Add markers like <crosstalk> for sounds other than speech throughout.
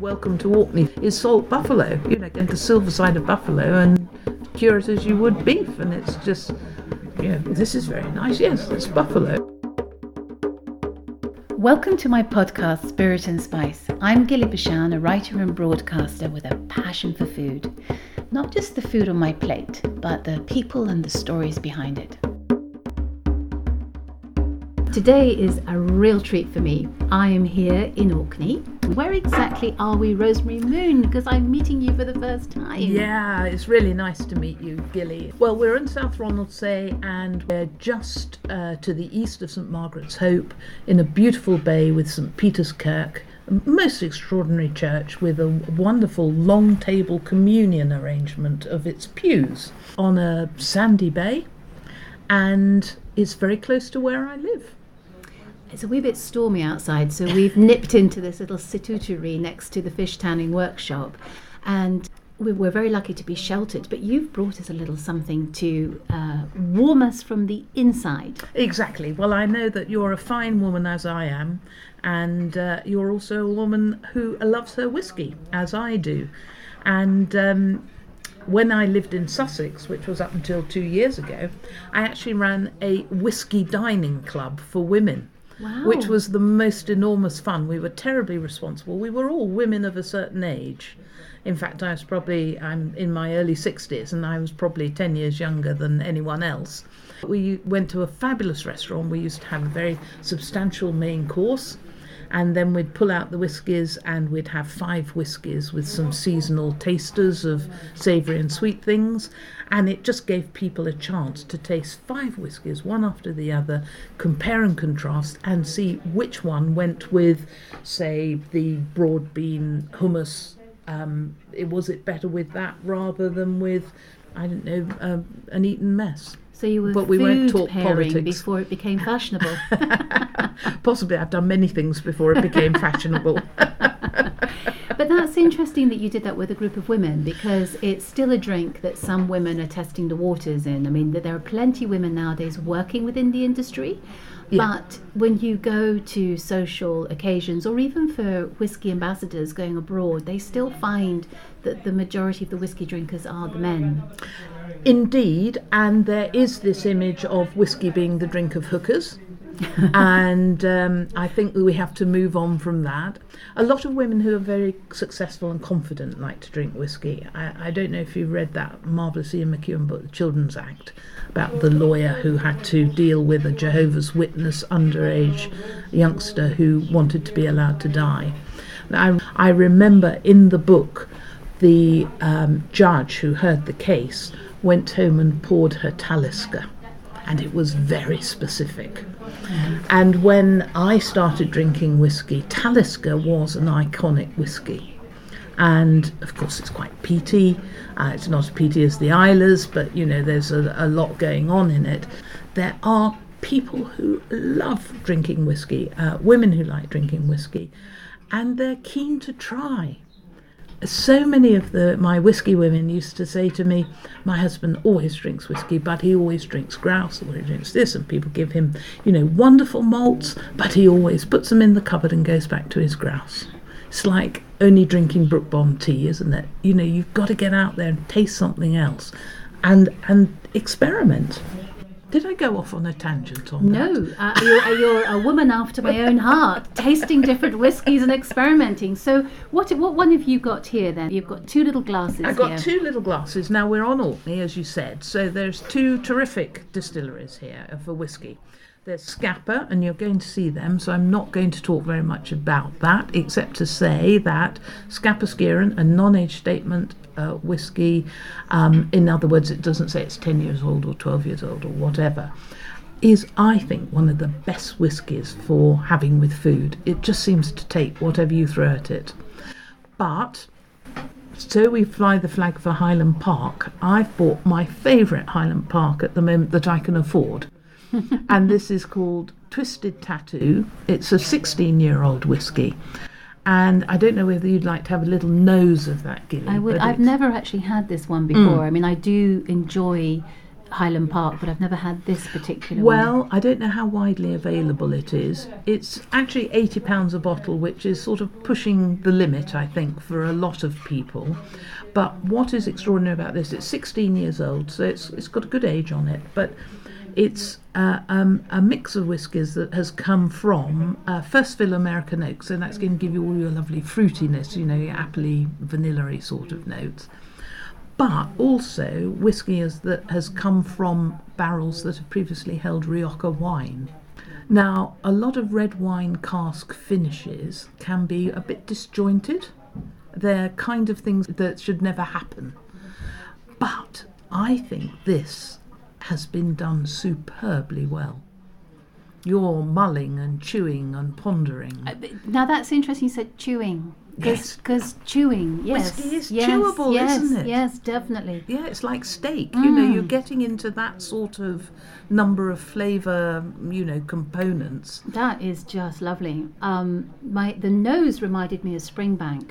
welcome to Orkney is salt buffalo. You know, going to Silverside of buffalo and cure it as you would beef, and it's just, yeah, this is very nice. Yes, it's buffalo. Welcome to my podcast, Spirit and Spice. I'm Ghillie Bashan, a writer and broadcaster with a passion for food. Not just the food on my plate, but the people and the stories behind it. Today is a real treat for me. I am here in Orkney. Where exactly are we, Rosemary Moon? Because I'm meeting you for the first time. Yeah, it's really nice to meet you, Ghillie. Well, we're in South Ronaldsay and we're just uh, to the east of St Margaret's Hope in a beautiful bay with St Peter's Kirk. A most extraordinary church with a wonderful long table communion arrangement of its pews on a sandy bay, and it's very close to where I live. It's a wee bit stormy outside, so we've nipped into this little sitooterie next to the fish tanning workshop. And we we're very lucky to be sheltered, but you've brought us a little something to uh, warm us from the inside. Exactly. Well, I know that you're a fine woman as I am, and uh, you're also a woman who loves her whiskey as I do. And um, when I lived in Sussex, which was up until two years ago, I actually ran a whiskey dining club for women. Wow. which was the most enormous fun. We were terribly responsible. We were all women of a certain age. In fact, I was probably I'm in my early 60s and I was probably 10 years younger than anyone else. We went to a fabulous restaurant. We used to have a very substantial main course and then we'd pull out the whiskies and we'd have five whiskies with some seasonal tasters of savoury and sweet things. And it just gave people a chance to taste five whiskies one after the other compare and contrast and see which one went with say the broad bean hummus. Um, it was it better with that rather than with I don't know um, an Eton mess So you were But we talk pairing politics. before it became fashionable. <laughs> Possibly, I've done many things before it became fashionable. <laughs> But that's interesting that you did that with a group of women because it's still a drink that some women are testing the waters in. I mean, there are plenty of women nowadays working within the industry. Yeah. But when you go to social occasions or even for whiskey ambassadors going abroad, they still find that the majority of the whiskey drinkers are the men. Indeed, and there is this image of whiskey being the drink of hookers. <laughs> and um, I think that we have to move on from that. A lot of women who are very successful and confident like to drink whiskey. I, I don't know if you've read that marvellous Ian McEwan book, The Children's Act, about the lawyer who had to deal with a Jehovah's Witness underage youngster who wanted to be allowed to die. I, I remember in the book the um, judge who heard the case went home and poured her Talisker, and it was very specific. And when I started drinking whiskey, Talisker was an iconic whiskey. And of course, it's quite peaty. Uh, it's not as peaty as the Islays, but you know, there's a, a lot going on in it. There are people who love drinking whiskey, uh, women who like drinking whiskey, and they're keen to try so many of the my whiskey women used to say to me, "My husband always drinks whiskey, but he always drinks grouse, or he drinks this." And people give him, you know, wonderful malts, but he always puts them in the cupboard and goes back to his grouse. It's like only drinking Brooke Bond tea, isn't it? You know, you've got to get out there and taste something else, and and experiment. Did I go off on a tangent on that? No, uh, you're, you're a woman after my own heart, tasting different whiskies and experimenting. So, what what one have you got here then? You've got two little glasses I've got here. two little glasses. Now we're on Orkney, as you said, so there's two terrific distilleries here for whiskey. There's Scapa, and you're going to see them, so I'm not going to talk very much about that, except to say that Scapa Skiren, a non-age statement uh, whiskey, um, in other words, it doesn't say it's 10 years old or 12 years old or whatever, is, I think, one of the best whiskies for having with food. It just seems to take whatever you throw at it. But so we fly the flag for Highland Park. I've bought my favourite Highland Park at the moment that I can afford. <laughs> and this is called Twisted Tattoo. It's a 16 year old whiskey. And I don't know whether you'd like to have a little nose of that, Ghillie. I would. I've never actually had this one before. Mm. I mean, I do enjoy Highland Park, but I've never had this particular one. Well, I don't know how widely available it is. It's actually eighty pounds a bottle, which is sort of pushing the limit, I think, for a lot of people. But what is extraordinary about this? It's sixteen years old, so it's it's got a good age on it, but. It's uh, um, a mix of whiskies that has come from uh, first fill American oak, so that's going to give you all your lovely fruitiness, you know, your appley, vanilla sort of notes but also whiskey is, that has come from barrels that have previously held Rioja wine. Now, a lot of red wine cask finishes can be a bit disjointed. They're kind of things that should never happen. But I think this has been done superbly well. You're mulling and chewing and pondering. Uh, now that's interesting. You said chewing. Yes. Because chewing, yes. Whiskey is yes, chewable, yes, isn't it? Yes, definitely. Yeah, it's like steak. You know, you're Mm. getting into that sort of number of flavour, you know, components. That is just lovely. Um, my the nose reminded me of Springbank.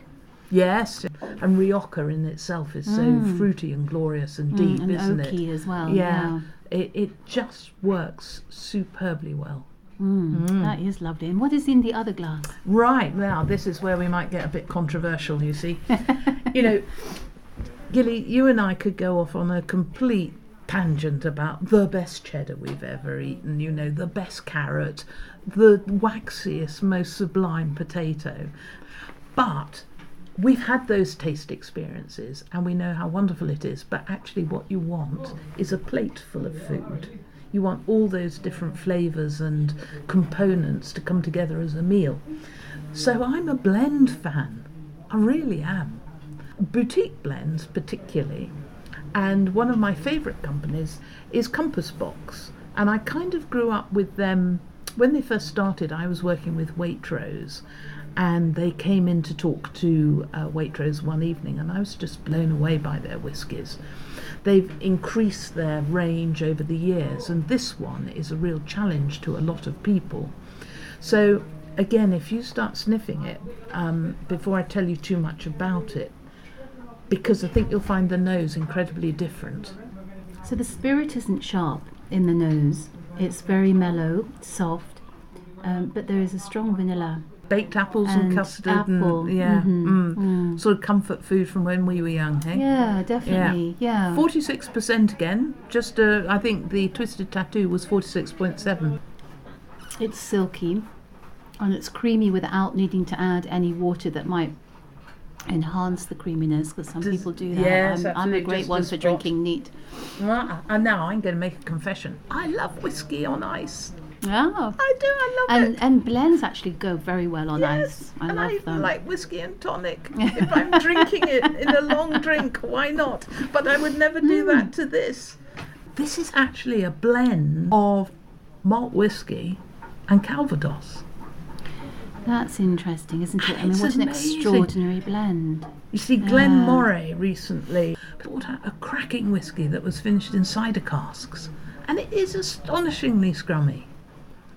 Yes, and Rioja in itself is so fruity and glorious and deep, Mm. and isn't oaky it? as well. Yeah, It, it just works superbly well. Mm, That is lovely. And what is in the other glass? Right, now this is where we might get a bit controversial, you see. <laughs> you know, Ghillie, you and I could go off on a complete tangent about the best cheddar we've ever eaten, you know, the best carrot, the waxiest, most sublime potato. But we've had those taste experiences and we know how wonderful it is, but actually, what you want is a plate full of food. You want all those different flavours and components to come together as a meal. So I'm a blend fan. I really am. Boutique blends, particularly. And one of my favourite companies is Compass Box. And I kind of grew up with them. When they first started, I was working with Waitrose. And they came in to talk to uh, Waitrose one evening, and I was just blown away by their whiskies. They've increased their range over the years, and this one is a real challenge to a lot of people. So, again, if you start sniffing it, um, before I tell you too much about it, because I think you'll find the nose incredibly different. So the spirit isn't sharp in the nose. It's very mellow, soft, um, but there is a strong vanilla. Baked apples and, And custard, apple, and yeah, mhm, mm. sort of comfort food from when we were young, hey? Yeah, definitely. Yeah. Forty-six percent again. Just, uh, I think the twisted tattoo was forty-six point seven. It's silky and it's creamy without needing to add any water that might enhance the creaminess because some Does- people do that. yes, I'm, I'm a great just one for drinking neat. And now I'm going to make a confession. I love whiskey on ice. Oh. I do. I love And it. and blends actually go very well on ice. I and love I them. like whiskey and tonic. <laughs> if I'm drinking it in a long drink, why not? But I would never do that to this. This is actually a blend of malt whiskey and Calvados. That's interesting, isn't it? I mean, It's what an extraordinary blend. You see, Glen Ah. Moray recently brought out a cracking whiskey that was finished in cider casks, and it is astonishingly scrummy.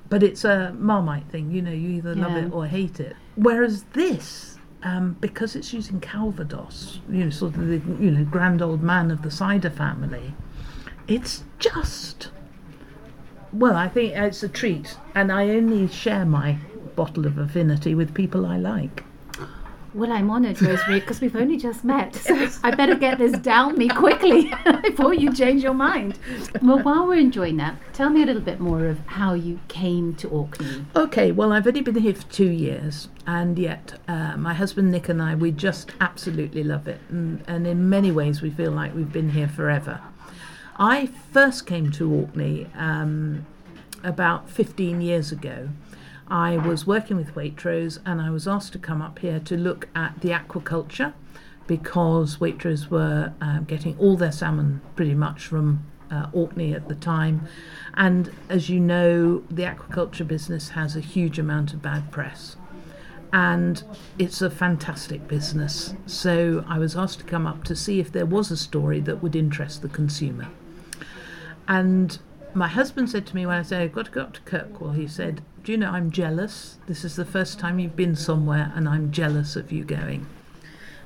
But it's a Marmite thing, you know, you either love it or hate it. Whereas this, um, because it's using Calvados, you know, sort of the you know grand old man of the cider family, it's just well, I think it's a treat, and I only share my bottle of affinity with people I like. Well, I'm honoured, Rosemary, because we've only just met. So <laughs> I better get this down me quickly <laughs> before you change your mind. Well, while we're enjoying that, tell me a little bit more of how you came to Orkney. Okay, well, I've only been here for two years, and yet uh, my husband Nick and I, we just absolutely love it. And, and in many ways, we feel like we've been here forever. I first came to Orkney um, about 15 years ago. I was working with Waitrose and I was asked to come up here to look at the aquaculture because Waitrose were uh, getting all their salmon pretty much from uh, Orkney at the time. And as you know, the aquaculture business has a huge amount of bad press. And it's a fantastic business. So I was asked to come up to see if there was a story that would interest the consumer. And my husband said to me when I said, I've got to go up to Kirkwall, he said, Do you know, I'm jealous. This is the first time you've been somewhere, and I'm jealous of you going.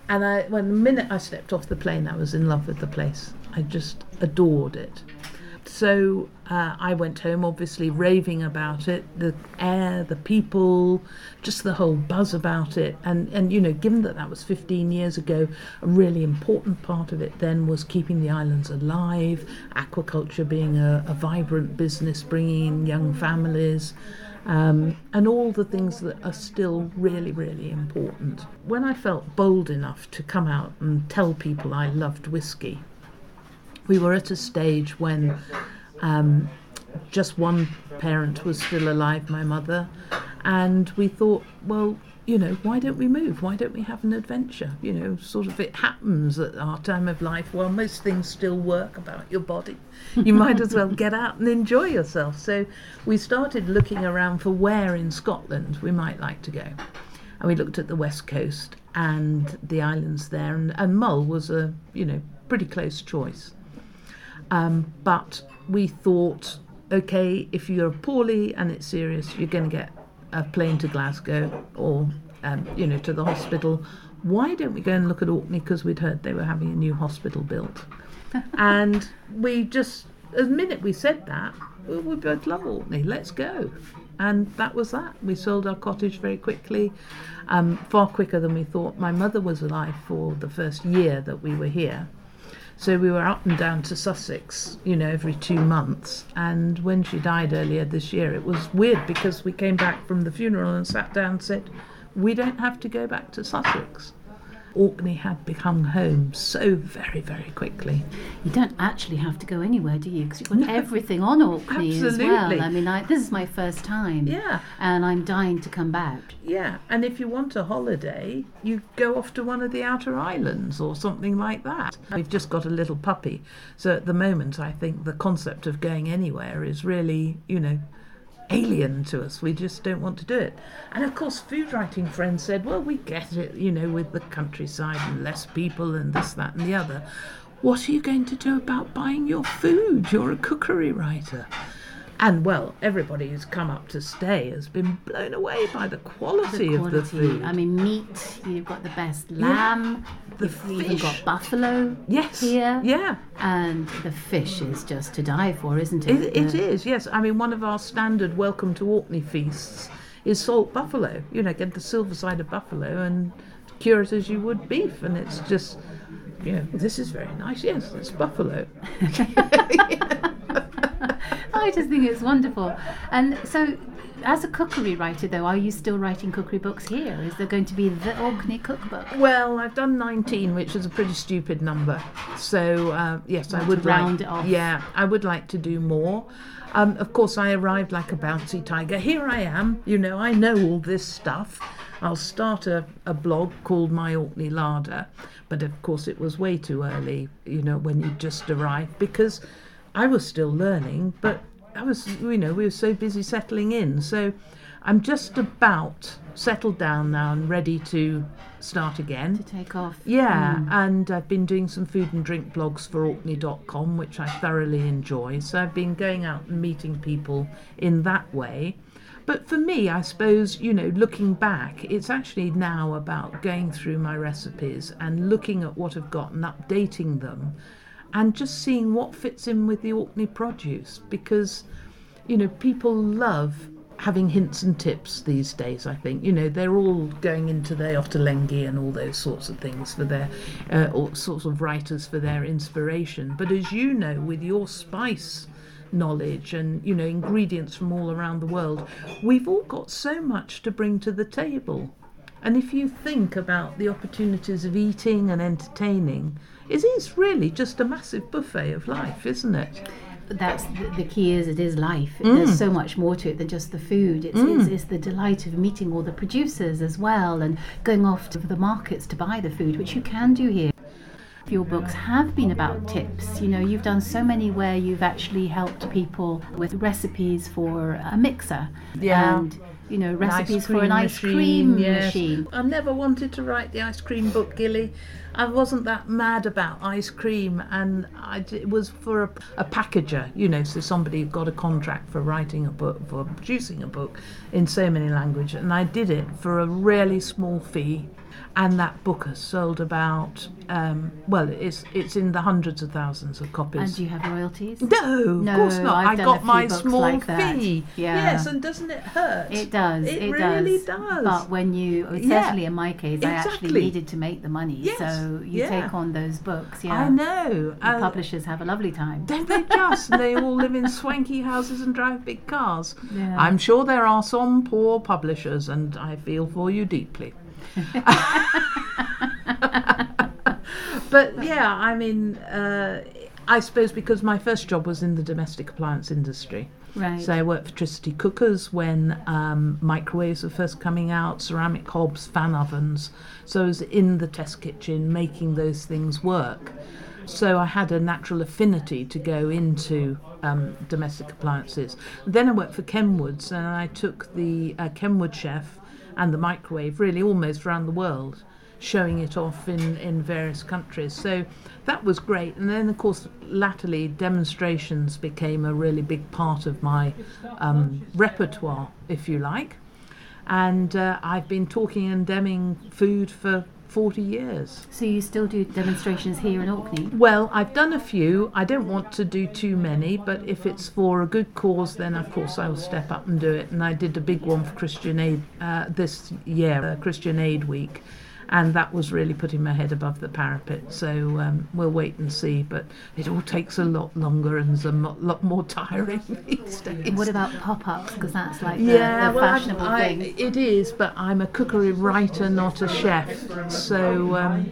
And I, when the minute I stepped off the plane, I was in love with the place. I just adored it. so uh, I went home, obviously raving about it, the air, the people, just the whole buzz about it. And, and you know, given that that was 15 years ago, a really important part of it then was keeping the islands alive, aquaculture being a, a vibrant business, bringing in young families. Um, and all the things that are still really, really important. When I felt bold enough to come out and tell people I loved whiskey, we were at a stage when um, just one parent was still alive, my mother, and we thought, well, you know, why don't we move? Why don't we have an adventure? You know, sort of it happens at our time of life. While most things still work about your body, you might as well get out and enjoy yourself. So we started looking around for where in Scotland we might like to go. And we looked at the west coast and the islands there, and, and Mull was a, you know, pretty close choice. Um, but we thought, okay, if you're poorly and it's serious, you're going to get a plane to Glasgow or, um, you know, to the hospital. Why don't we go and look at Orkney? Because we'd heard they were having a new hospital built. <laughs> and we just, the minute we said that, we, we both love Orkney, let's go. And that was that. We sold our cottage very quickly, um, far quicker than we thought. My mother was alive for the first year that we were here. So we were up and down to Sussex, you know, every two months. And when she died earlier this year, it was weird because we came back from the funeral and sat down and said, We don't have to go back to Sussex. Orkney had become home so very, very quickly. You don't actually have to go anywhere, do you? Because you've got no, everything on Orkney absolutely. as well. I mean, I, this is my first time. Yeah. And I'm dying to come back. Yeah. And if you want a holiday, you go off to one of the outer islands or something like that. We've just got a little puppy. So at the moment, I think the concept of going anywhere is really, you know, alien to us. We just don't want to do it. And of course, food writing friends said, well, we get it, you know, with the countryside and less people and this, that, and the other. What are you going to do about buying your food? You're a cookery writer. And well, everybody who's come up to stay has been blown away by the quality, the quality. of the food. I mean, meat, you've got the best lamb, yeah. the you've fish. even got buffalo yes. here. Yeah. And the fish is just to die for, isn't it? It, it is, yes. I mean, one of our standard welcome to Orkney feasts is salt buffalo. You know, get the silver side of buffalo and cure it as you would beef. And it's just, Yeah, this is very nice. Yes, it's buffalo. <laughs> <laughs> I just think it's wonderful. And so, as a cookery writer, though, are you still writing cookery books here? Is there going to be the Orkney cookbook? Well, I've done 19, which is a pretty stupid number. So, uh, yes, I would round like. it off. Yeah, I would like to do more. Um, of course, I arrived like a bouncy tiger. Here I am. You know, I know all this stuff. I'll start a, a blog called My Orkney Larder, but of course, it was way too early. You know, when you just arrived because I was still learning, but I was, you know, we were so busy settling in. So I'm just about settled down now and ready to start again. To take off. Yeah, mm. and I've been doing some food and drink blogs for Orkney.com, which I thoroughly enjoy. So I've been going out and meeting people in that way. But for me, I suppose, you know, looking back, it's actually now about going through my recipes and looking at what I've got and updating them and just seeing what fits in with the Orkney produce because, you know, people love having hints and tips these days. I think you know they're all going into their Ottolenghi and all those sorts of things for their uh, all sorts of writers for their inspiration. But as you know, with your spice knowledge and you know ingredients from all around the world, we've all got so much to bring to the table. And if you think about the opportunities of eating and entertaining, it is really just a massive buffet of life, isn't it? That's the, key. Is it is life? Mm. There's so much more to it than just the food. It's, mm. it's, it's, the delight of meeting all the producers as well, and going off to the markets to buy the food, which you can do here. Your books have been about tips. You know, you've done so many where you've actually helped people with recipes for a mixer. Yeah. And you know, recipes an for an ice machine, cream yes. machine. I never wanted to write the ice cream book, Ghillie. I wasn't that mad about ice cream, and I, it was for a, a packager, you know, so somebody got a contract for writing a book, for producing a book in so many languages, and I did it for a really small fee And that book has sold about, um, well, it's it's in the hundreds of thousands of copies. And do you have royalties? No, of No, course not. I've I got my small like fee. Yeah. Yes, and doesn't it hurt? It does. It, It, really does. does. But when you, Yeah. certainly in my case, I actually needed to make the money. Yes, So you yeah. take on those books. Yeah. I know. The and publishers have a lovely time. don't they just? they all live in swanky houses and drive big cars. Yeah. I'm sure there are some poor publishers, and I feel for you deeply. <laughs> but yeah, I mean, uh, I suppose because my first job was in the domestic appliance industry. Right. So I worked for Tricity Cookers when um, microwaves were first coming out, ceramic hobs, fan ovens. So I was in the test kitchen making those things work. So I had a natural affinity to go into um, domestic appliances. Then I worked for Kenwoods and I took the uh, Kenwood chef and the microwave really almost around the world, showing it off in, in various countries. So that was great. And then, of course, latterly, demonstrations became a really big part of my um, repertoire, if you like. And uh, I've been talking and demming food for 40 years. so you still do demonstrations here in Orkney? Well, I've done a few. I don't want to do too many, but if it's for a good cause, then of course I will step up and do it. And I did a big one for Christian Aid uh, this year, uh, Christian Aid Week, and that was really putting my head above the parapet. So um, we'll wait and see. But it all takes a lot longer and is a mo- lot more tiring <laughs> these days. What about pop-ups? Because that's like the, Yeah, the well, fashionable I- thing. It is, but I'm a cookery writer, not a chef. So um,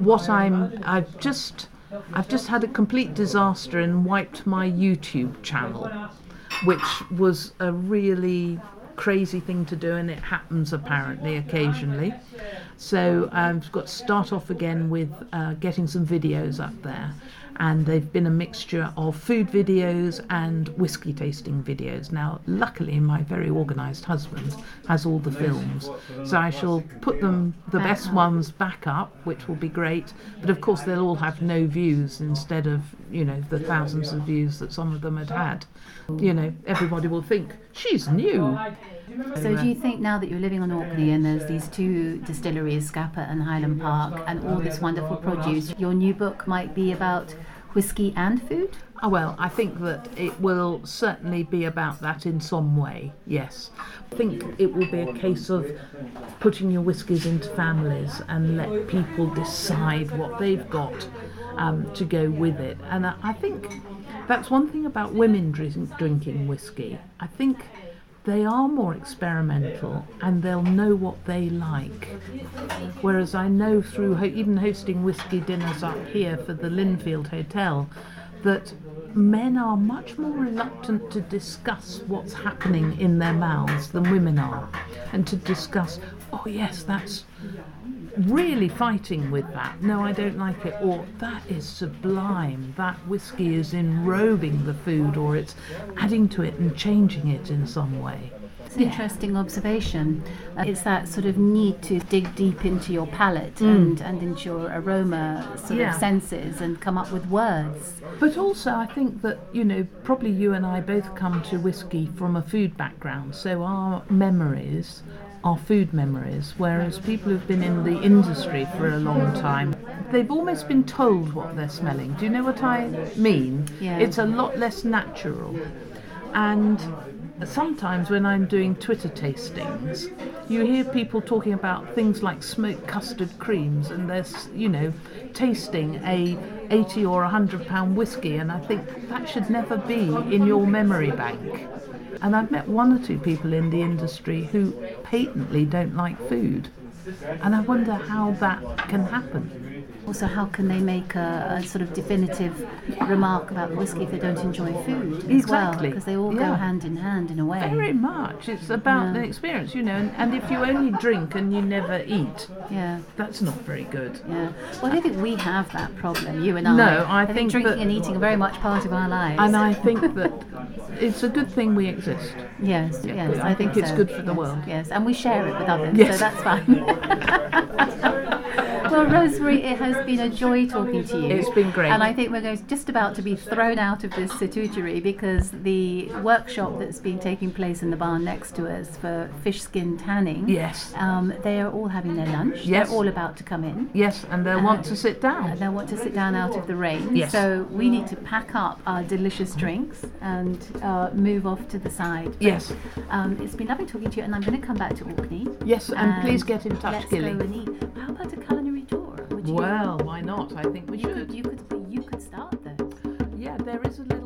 what I'm, I've just, I've just had a complete disaster and wiped my YouTube channel, which was a really crazy thing to do, and it happens apparently occasionally. So I've got to start off again with uh, getting some videos up there. And they've been a mixture of food videos and whiskey tasting videos. Now, luckily, my very organised husband has all the films, so I shall put them, the Back best up. ones, back up, which will be great. But of course, they'll all have no views instead of, you know, the thousands of views that some of them had had. You know, everybody will think she's new. So do you think now that you're living on Orkney and there's these two distilleries, Scapa and Highland Park, and all this wonderful produce, your new book might be about whiskey and food? Oh, well, I think that it will certainly be about that in some way, yes. I think it will be a case of putting your whiskies into families and let people decide what they've got um, to go with it. And I, I think that's one thing about women drink, drinking whiskey. I think they are more experimental and they'll know what they like. Whereas I know through ho- even hosting whiskey dinners up here for the Lynnfield Hotel that men are much more reluctant to discuss what's happening in their mouths than women are, and to discuss, oh yes, that's really fighting with that. No, I don't like it. Or that is sublime. That whiskey is enrobing the food, or it's adding to it and changing it in some way. It's an interesting observation. Uh, it's that sort of need to dig deep into your palate and, and into your aroma sort Mm. Yeah. of senses and come up with words. But also, I think that, you know, probably you and I both come to whiskey from a food background, so our memories are food memories, whereas people who've been in the industry for a long time, they've almost been told what they're smelling. Do you know what I mean? Yeah. It's a lot less natural. And sometimes when I'm doing Twitter tastings, you hear people talking about things like smoked custard creams, and they're, you know, tasting a 80 or 100 pound whiskey, and I think that should never be in your memory bank. And I've met one or two people in the industry who patently don't like food, and I wonder how that can happen. Also, how can they make a, a sort of definitive remark about whiskey if they don't enjoy food as well? Because they all go hand in hand in a way. Very much. It's about Yeah. the experience, you know, and, and if you only drink and you never eat, Yeah. that's not very good. Yeah. Well, I don't think we have that problem, you and I. No, I think, think drinking that- and eating are very much part of our lives. And I think that it's a good thing we exist. yes, Yeah, yes. I think it's so. good for the Yes, world. Yes, and we share it with others, Yes. so that's fine. <laughs> well, Rosemary, it has been a joy talking to you. It's been great. And I think we're going just about to be thrown out of this sitooterie because the workshop that's been taking place in the barn next to us for fish skin tanning. Yes. Um, they are all having their lunch. Yes. They're all about to come in. Yes, and they'll want to sit Uh, down. They want to sit down out of the rain. Yes. So we need to pack up our delicious drinks and uh, move off to the side. But, Yes. Um, it's been lovely talking to you, and I'm going to come back to Orkney. Yes, and please get in touch, Ghillie. Would you, Well, why not? I think we you should. could, you could, you could start those. Yeah, there is a little